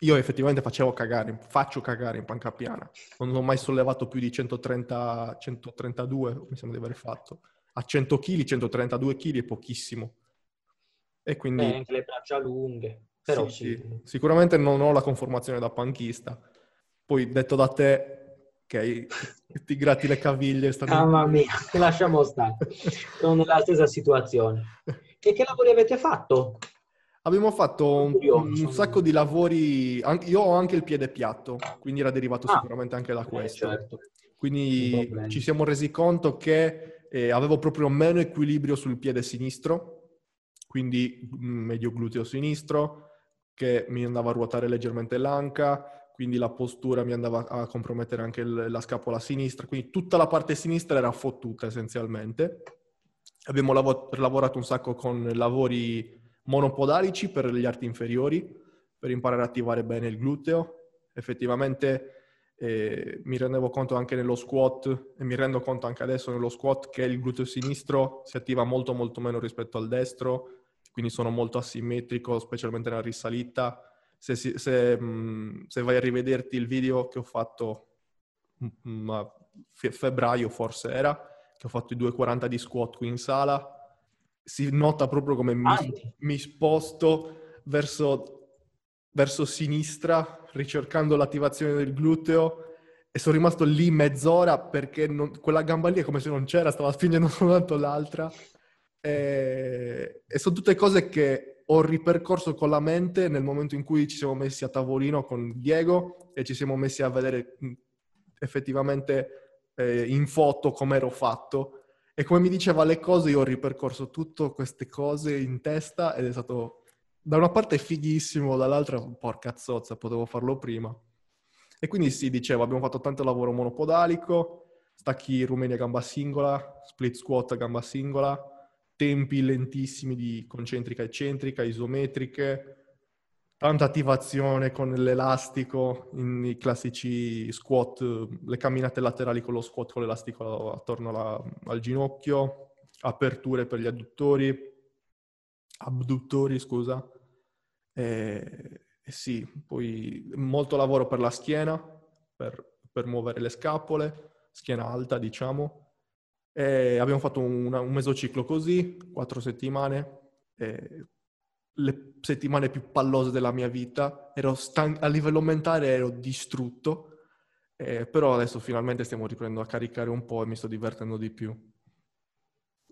io effettivamente facevo cagare, faccio cagare in panca piana. Non ho mai sollevato più di 130, 132, mi sembra di aver fatto. A 100 kg, 132 kg è pochissimo. E quindi... Eh, anche le braccia lunghe. Però sì, sì. Sicuramente non ho la conformazione da panchista. Poi detto da te che ti gratti le caviglie. Stanno... Mamma mia, lasciamo stare. Sono nella stessa situazione. E che lavori avete fatto? Abbiamo fatto un, un, sacco di lavori, io ho anche il piede piatto, quindi era derivato ah, sicuramente anche da eh, questo. Eh, certo. Quindi ci siamo resi conto che eh, avevo proprio meno equilibrio sul piede sinistro quindi mm, medio gluteo sinistro, che mi andava a ruotare leggermente l'anca, quindi la postura mi andava a compromettere anche la scapola sinistra, quindi tutta la parte sinistra era fottuta essenzialmente. Abbiamo lav- lavorato un sacco con lavori monopodalici per gli arti inferiori, per imparare a attivare bene il gluteo. Effettivamente eh, mi rendevo conto anche nello squat e mi rendo conto anche adesso nello squat che il gluteo sinistro si attiva molto molto meno rispetto al destro quindi sono molto asimmetrico, specialmente nella risalita. Se, se, se vai a rivederti il video che ho fatto a febbraio forse era, che ho fatto i 2,40 di squat qui in sala, si nota proprio come mi, mi sposto verso, verso sinistra, ricercando l'attivazione del gluteo e sono rimasto lì mezz'ora perché non, quella gamba lì è come se non c'era, stava spingendo soltanto l'altra e, e sono tutte cose che ho ripercorso con la mente nel momento in cui ci siamo messi a tavolino con Diego e ci siamo messi a vedere effettivamente eh, in foto come ero fatto. E come mi diceva le cose, io ho ripercorso tutte queste cose in testa ed è stato da una parte fighissimo, dall'altra, porca zozza, potevo farlo prima. E quindi sì, dicevo, abbiamo fatto tanto lavoro monopodalico, stacchi rumeni a gamba singola, split squat gamba singola, tempi lentissimi di concentrica eccentrica, isometriche, tanta attivazione con l'elastico, i classici squat, le camminate laterali con lo squat con l'elastico attorno alla, al ginocchio, aperture per gli adduttori, abduttori, scusa. E, e sì, poi molto lavoro per la schiena, per, per muovere le scapole, schiena alta, diciamo, e abbiamo fatto una, un mesociclo così, quattro settimane, le settimane più pallose della mia vita, ero stan- a livello mentale ero distrutto, eh, però adesso finalmente stiamo riprendendo a caricare un po' e mi sto divertendo di più.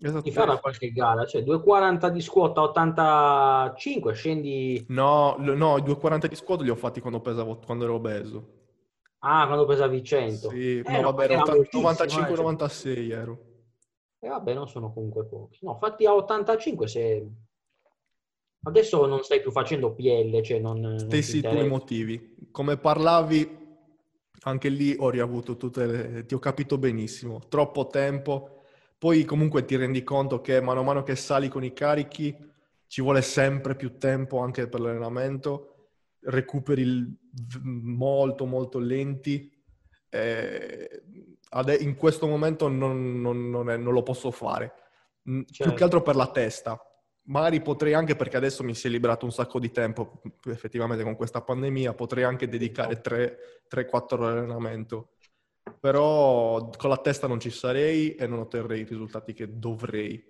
Esatto. Ti farà qualche gara, cioè 2,40 di squat 85, scendi... No, no, i 2,40 di squat li ho fatti quando pesavo, quando ero obeso. Ah, quando pesavi 100. Sì, eh, no, vabbè, ero 95-96 eh, cioè. ero. E eh, vabbè, non sono comunque pochi. No, fatti a 85 se... Adesso non stai più facendo PL, cioè non... Stessi non tuoi motivi. Come parlavi, anche lì ho riavuto tutte le... Ti ho capito benissimo. Troppo tempo poi comunque ti rendi conto che mano a mano che sali con i carichi ci vuole sempre più tempo anche per l'allenamento, recuperi molto molto lenti. E in questo momento non, non, non, è, non lo posso fare. Certo. Più che certo. altro per la testa. Magari potrei anche, perché adesso mi si è liberato un sacco di tempo, effettivamente con questa pandemia, potrei anche dedicare 3-4 ore allenamento però con la testa non ci sarei e non otterrei i risultati che dovrei.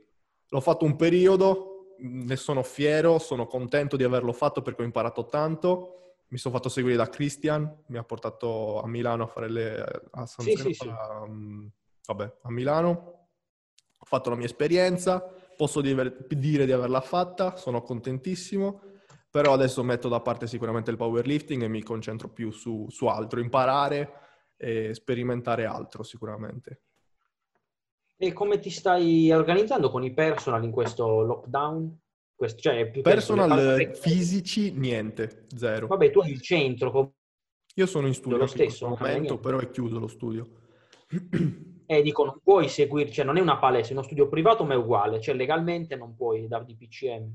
L'ho fatto un periodo, ne sono fiero, sono contento di averlo fatto perché ho imparato tanto. Mi sono fatto seguire da Christian, mi ha portato a Milano a fare le... a San sì, sì, sì. A, mm, vabbè, a Milano. Ho fatto la mia esperienza, posso dire di averla fatta, sono contentissimo però adesso metto da parte sicuramente il powerlifting e mi concentro più su, su altro, imparare e sperimentare altro sicuramente. E come ti stai organizzando con i personal in questo lockdown? Questo, cioè, personal fisici, niente, zero. Vabbè, tu hai il centro. Io sono in studio lo stesso, in momento, però è chiuso lo studio. E dico, non puoi seguirci, cioè non è una palestra, è uno studio privato, ma è uguale, cioè legalmente non puoi dar di PCM.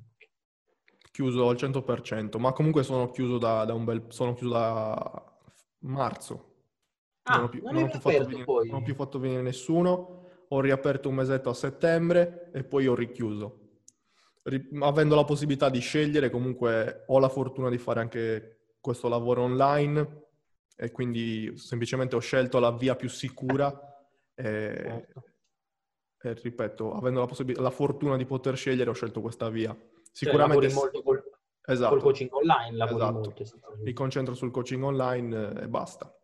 Chiuso al 100%, ma comunque sono chiuso da, da un bel... sono chiuso da marzo, Ah, non ho più, non non ho più fatto venire, non ho più fatto venire nessuno. Ho riaperto un mesetto a settembre e poi ho richiuso. Avendo la possibilità di scegliere, comunque ho la fortuna di fare anche questo lavoro online e quindi semplicemente ho scelto la via più sicura e, e ripeto, avendo la, possib- la, fortuna di poter scegliere ho scelto questa via. Cioè, Sicuramente... Cioè, molto col, esatto. col coaching online, lavori esatto. molto. Mi concentro sul coaching online e basta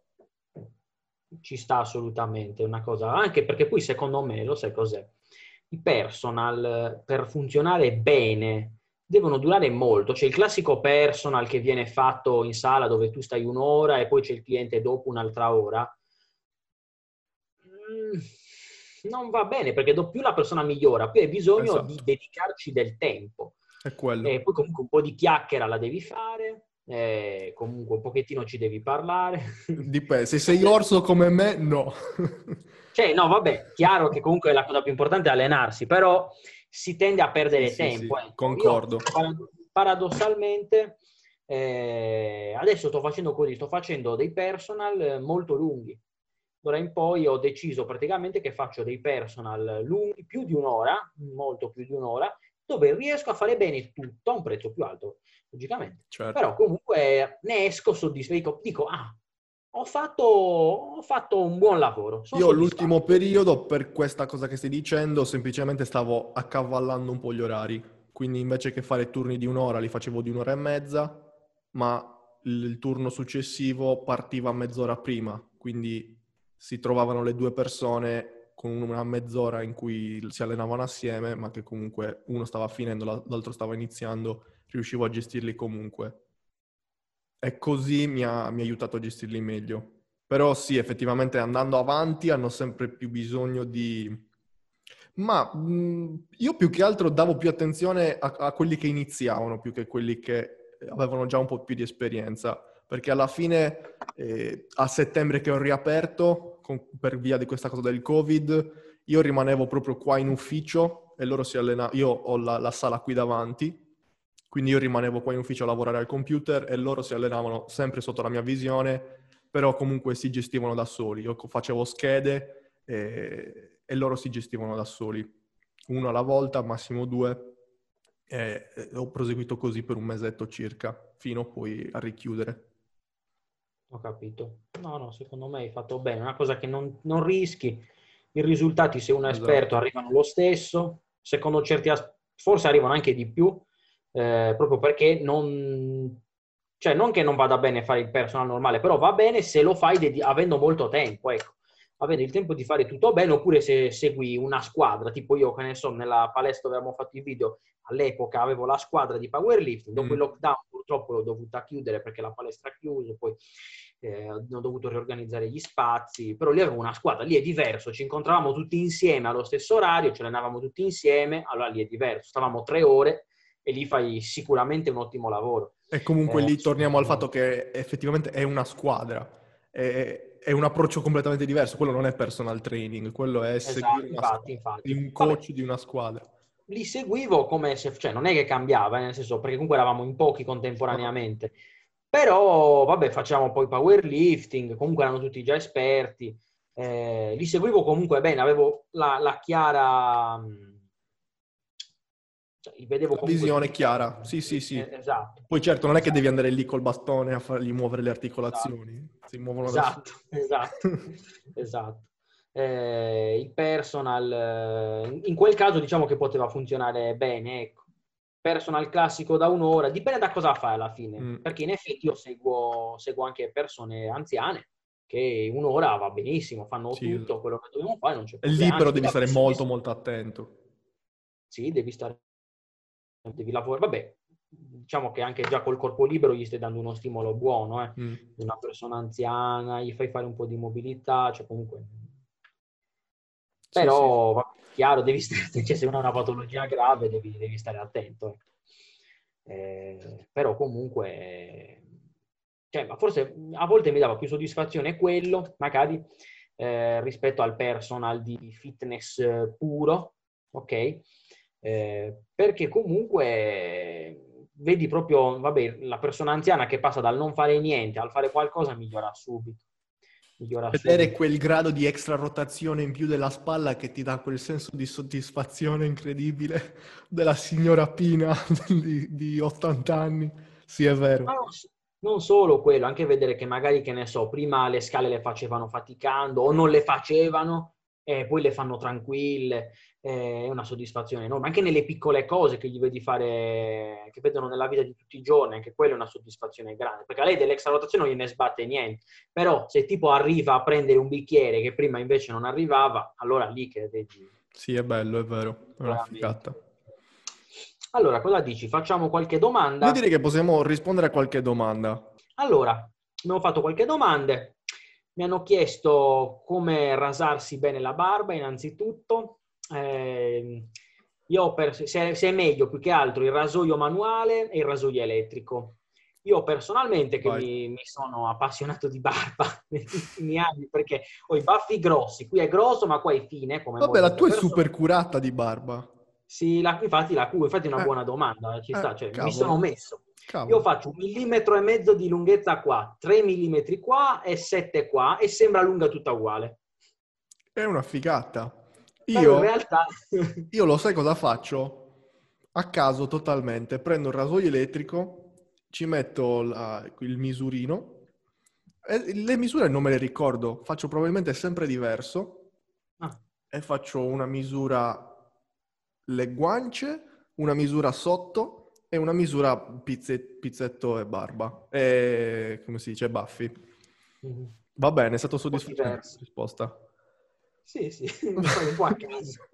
ci sta assolutamente una cosa, anche perché poi secondo me, lo sai cos'è? I personal per funzionare bene devono durare molto, c'è il classico personal che viene fatto in sala dove tu stai un'ora e poi c'è il cliente dopo un'altra ora. Mm, non va bene perché più la persona migliora, più hai bisogno esatto. di dedicarci del tempo. È quello. E poi comunque un po' di chiacchiera la devi fare eh, comunque un pochettino ci devi parlare. Dipende, se sei orso come me, no. Cioè, no, vabbè, chiaro che comunque la cosa più importante è allenarsi, però si tende a perdere sì, tempo. Sì, ecco. Concordo. Io, paradossalmente, eh, adesso sto facendo così, sto facendo dei personal molto lunghi. D'ora in poi ho deciso praticamente che faccio dei personal lunghi, più di un'ora, molto più di un'ora, dove riesco a fare bene tutto a un prezzo più alto, logicamente. Certo. Però comunque ne esco soddisfatto, dico, ah, ho fatto, ho fatto un buon lavoro. Io l'ultimo periodo, per questa cosa che stai dicendo, semplicemente stavo accavallando un po' gli orari. Quindi invece che fare turni di un'ora, li facevo di un'ora e mezza, ma il turno successivo partiva mezz'ora prima. Quindi si trovavano le due persone con una mezz'ora in cui si allenavano assieme, ma che comunque uno stava finendo, l'altro stava iniziando, riuscivo a gestirli comunque. E così mi ha, mi ha aiutato a gestirli meglio. Però sì, effettivamente andando avanti hanno sempre più bisogno di... Ma mh, io più che altro davo più attenzione a, a quelli che iniziavano, più che quelli che avevano già un po' più di esperienza perché alla fine eh, a settembre che ho riaperto con, per via di questa cosa del covid io rimanevo proprio qua in ufficio e loro si allenavano, io ho la, la, sala qui davanti quindi io rimanevo qua in ufficio a lavorare al computer e loro si allenavano sempre sotto la mia visione però comunque si gestivano da soli io facevo schede e, e loro si gestivano da soli uno alla volta, massimo due e ho proseguito così per un mesetto circa fino poi a richiudere ho capito. No, no, secondo me hai fatto bene. È una cosa che non, non rischi. I risultati, se uno è esatto. esperto, arrivano lo stesso. Secondo certi aspetti, forse arrivano anche di più. Eh, proprio perché non, cioè non che non vada bene fare il personal normale, però va bene se lo fai ded- avendo molto tempo, ecco, avendo il tempo di fare tutto bene, oppure se segui una squadra, tipo io che ne so, nella palestra dove abbiamo fatto il video, all'epoca avevo la squadra di powerlifting, dopo mm. il lockdown purtroppo l'ho dovuta chiudere perché la palestra ha chiuso, poi eh, ho dovuto riorganizzare gli spazi, però lì avevo una squadra, lì è diverso, ci incontravamo tutti insieme allo stesso orario, ci allenavamo tutti insieme, allora lì è diverso, stavamo tre ore e lì fai sicuramente un ottimo lavoro. E comunque eh, lì torniamo al fatto che effettivamente è una squadra, è, è, un approccio completamente diverso, quello non è personal training, quello è esatto, seguire infatti, infatti. un coach Vabbè. di una squadra li seguivo come se, cioè non è che cambiava, eh, nel senso, perché comunque eravamo in pochi contemporaneamente. Però, vabbè, facciamo poi powerlifting, comunque erano tutti già esperti. Eh, li seguivo comunque bene, avevo la, la chiara... Cioè, vedevo la visione chiara, sì, sì, sì. Eh, esatto. Poi certo, non è che devi andare lì col bastone a fargli muovere le articolazioni. Esatto. Si muovono esatto, esatto, esatto. Eh, il personal, in quel caso diciamo che poteva funzionare bene, ecco personal classico da un'ora, dipende da cosa fai alla fine, mm. perché in effetti io seguo, seguo, anche persone anziane che un'ora va benissimo, fanno sì. tutto quello che dobbiamo fare, non c'è problema. Lì però devi stare molto molto attento. Sì, devi stare devi lavorare, vabbè, diciamo che anche già col corpo libero gli stai dando uno stimolo buono, eh. mm. una persona anziana, gli fai fare un po' di mobilità, cioè comunque... Però, sì, sì chiaro, devi stare, cioè, se uno ha una patologia grave devi, devi stare attento. Eh, però comunque, cioè, forse a volte mi dava più soddisfazione quello, magari, eh, rispetto al personal di fitness puro, ok? Eh, perché comunque vedi proprio, vabbè, la persona anziana che passa dal non fare niente al fare qualcosa migliora subito migliora Vedere subito. quel grado di extra rotazione in più della spalla che ti dà quel senso di soddisfazione incredibile della signora Pina di, di 80 anni. Sì, è vero. Ma non solo quello, anche vedere che magari, che ne so, prima le scale le facevano faticando o non le facevano e poi le fanno tranquille è una soddisfazione enorme, anche nelle piccole cose che gli vedi fare, che vedono nella vita di tutti i giorni, anche quella è una soddisfazione grande, perché a lei dell'extra rotazione non gliene sbatte niente, però se tipo arriva a prendere un bicchiere che prima invece non arrivava, allora lì che vedi... Sì, è bello, è vero, è una figata. Allora, cosa dici? Facciamo qualche domanda? Io direi che possiamo rispondere a qualche domanda. Allora, abbiamo fatto qualche domanda. Mi hanno chiesto come rasarsi bene la barba, innanzitutto eh, io per, se, se, è meglio più che altro il rasoio manuale e il rasoio elettrico. Io personalmente che mi, mi, sono appassionato di barba negli ultimi anni perché ho i baffi grossi, qui è grosso ma qua è fine. Come Vabbè, la tua persone. è super curata di barba. Sì, la, infatti la cura, infatti è una eh, buona domanda, ci eh, sta, cioè, mi sono messo. Cavolo. Io faccio un millimetro e mezzo di lunghezza qua, 3 millimetri qua e 7 qua e sembra lunga tutta uguale. È una figata. Io, in realtà... io lo sai cosa faccio? A caso totalmente. Prendo il rasoio elettrico, ci metto la, il misurino. E le misure non me le ricordo, faccio probabilmente sempre diverso. Ah. E faccio una misura le guance, una misura sotto e una misura pizze, pizzetto e barba. E come si dice, baffi. Mm-hmm. Va bene, è stato soddisfatto la risposta. Sì, sì, un po' a caso.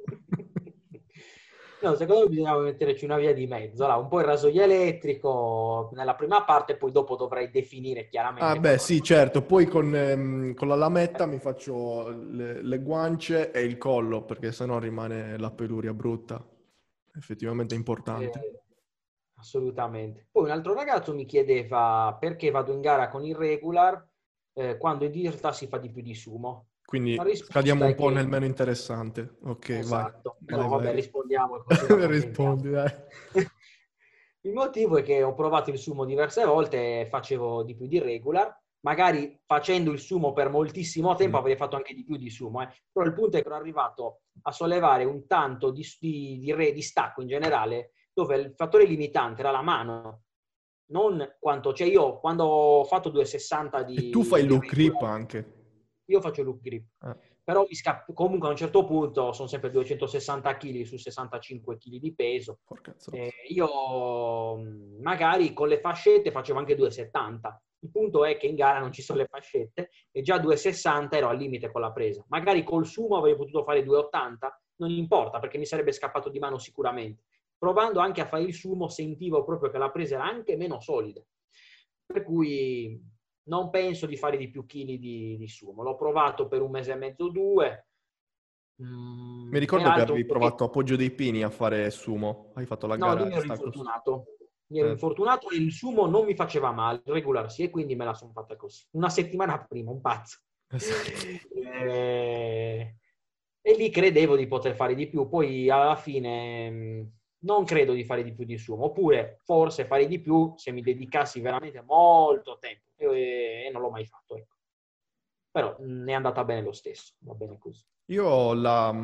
No, secondo me bisognava metterci una via di mezzo, là, un po' il rasoio elettrico nella prima parte, poi dopo dovrei definire chiaramente. Ah beh sì, certo, poi con, ehm, con la lametta mi faccio le, le, guance e il collo, perché sennò rimane la peluria brutta. Effettivamente importante. Eh, assolutamente. Poi un altro ragazzo mi chiedeva perché vado in gara con il regular eh, quando in realtà si fa di più di sumo. Quindi cadiamo un po' che... nel meno interessante. Ok, esatto. vai. No, vai, vabbè, vai. rispondiamo. Rispondi, dai. Il motivo è che ho provato il sumo diverse volte, facevo di più di regular. Magari facendo il sumo per moltissimo tempo mm. avrei fatto anche di più di sumo, eh. però il punto è che ero arrivato a sollevare un tanto di, di, di, re, di stacco in generale, dove il fattore limitante era la mano, non quanto... Cioè io quando ho fatto 2,60 di... E tu fai il look grip anche. Io faccio loop grip. Eh. però scapp- comunque a un certo punto sono sempre 260 kg su 65 kg di peso. Eh, io mm, magari con le fascette facevo anche 270. Il punto è che in gara non ci sono le fascette e già 260 ero al limite con la presa. Magari col sumo avrei potuto fare 280, non importa perché mi sarebbe scappato di mano sicuramente. Provando anche a fare il sumo sentivo proprio che la presa era anche meno solida. Per cui non penso di fare di più chili di, di sumo. L'ho provato per un mese e mezzo, due. Mm, mi ricordo che avevi provato a Poggio dei Pini a fare sumo. Hai fatto la no, gara. No, mi ero infortunato. Mi ero eh. infortunato e il sumo non mi faceva male, regular sì, e quindi me la sono fatta così. Una settimana prima, un pazzo. E... e lì credevo di poter fare di più. Poi alla fine mm, non credo di fare di più di sumo. Oppure forse fare di più se mi dedicassi veramente molto tempo e, e non l'ho mai fatto. Ecco. Però ne è andata bene lo stesso, va bene così. Io ho la,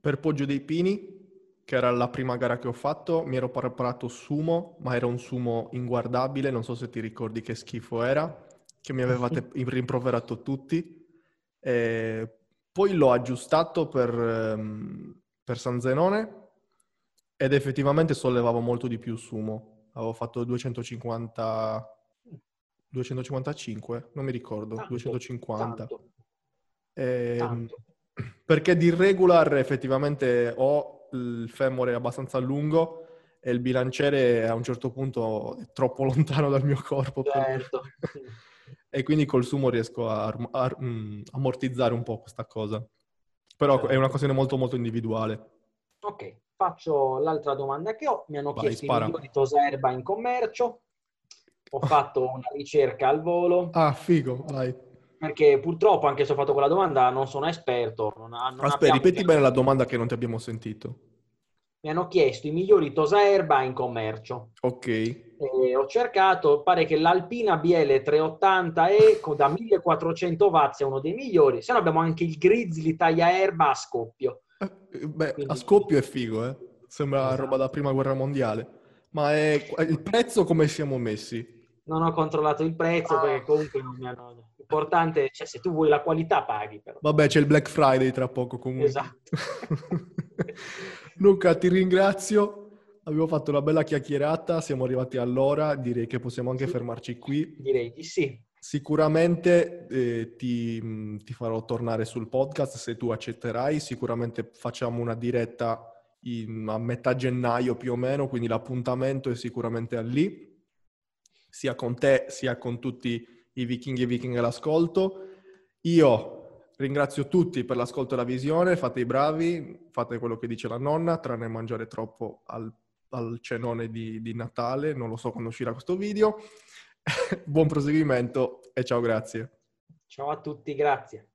per Poggio dei Pini, che era la prima gara che ho fatto, mi ero preparato sumo, ma era un sumo inguardabile, non so se ti ricordi che schifo era, che mi avevate rimproverato tutti. E poi l'ho aggiustato per, per San Zenone ed effettivamente sollevavo molto di più sumo. Avevo fatto 250 255, non mi ricordo, tanto, 250. Tanto. Eh, tanto. Perché di regular effettivamente ho il femore abbastanza lungo e il bilanciere a un certo punto è troppo lontano dal mio corpo. Certo. Per... e quindi col sumo riesco a, a, a um, ammortizzare un po' questa cosa. Però certo. è una questione molto molto individuale. Ok, faccio l'altra domanda che ho. Mi hanno Vai, chiesto spara. di tosa erba in commercio ho fatto una ricerca al volo. Ah, figo, vai. Perché purtroppo, anche se ho fatto quella domanda, non sono esperto. Non, non Aspetta, ripeti bene la domanda che non ti abbiamo sentito. Mi hanno chiesto i migliori tosaerba in commercio. Ok. E ho cercato, pare che l'Alpina BL 380E da 1400 watt è uno dei migliori. Se no abbiamo anche il Grizzly taglia erba a scoppio. Eh, beh, Quindi... a scoppio è figo, eh? Sembra esatto. roba da prima guerra mondiale. Ma è... il prezzo come siamo messi? Non ho controllato il prezzo perché comunque non mi hanno... L'importante, cioè se tu vuoi la qualità paghi però. Vabbè, c'è il Black Friday tra poco comunque. Esatto. Luca, ti ringrazio. Abbiamo fatto una bella chiacchierata, siamo arrivati all'ora, direi che possiamo anche sì. fermarci qui. Direi di sì. Sicuramente eh, ti, ti, farò tornare sul podcast se tu accetterai, sicuramente facciamo una diretta in, a metà gennaio più o meno, quindi l'appuntamento è sicuramente lì sia con te sia con tutti i vichinghi e vichinghe all'ascolto. Io ringrazio tutti per l'ascolto e la visione, fate i bravi, fate quello che dice la nonna, tranne mangiare troppo al, al cenone di, di Natale, non lo so quando uscirà questo video. Buon proseguimento e ciao, grazie. Ciao a tutti, grazie.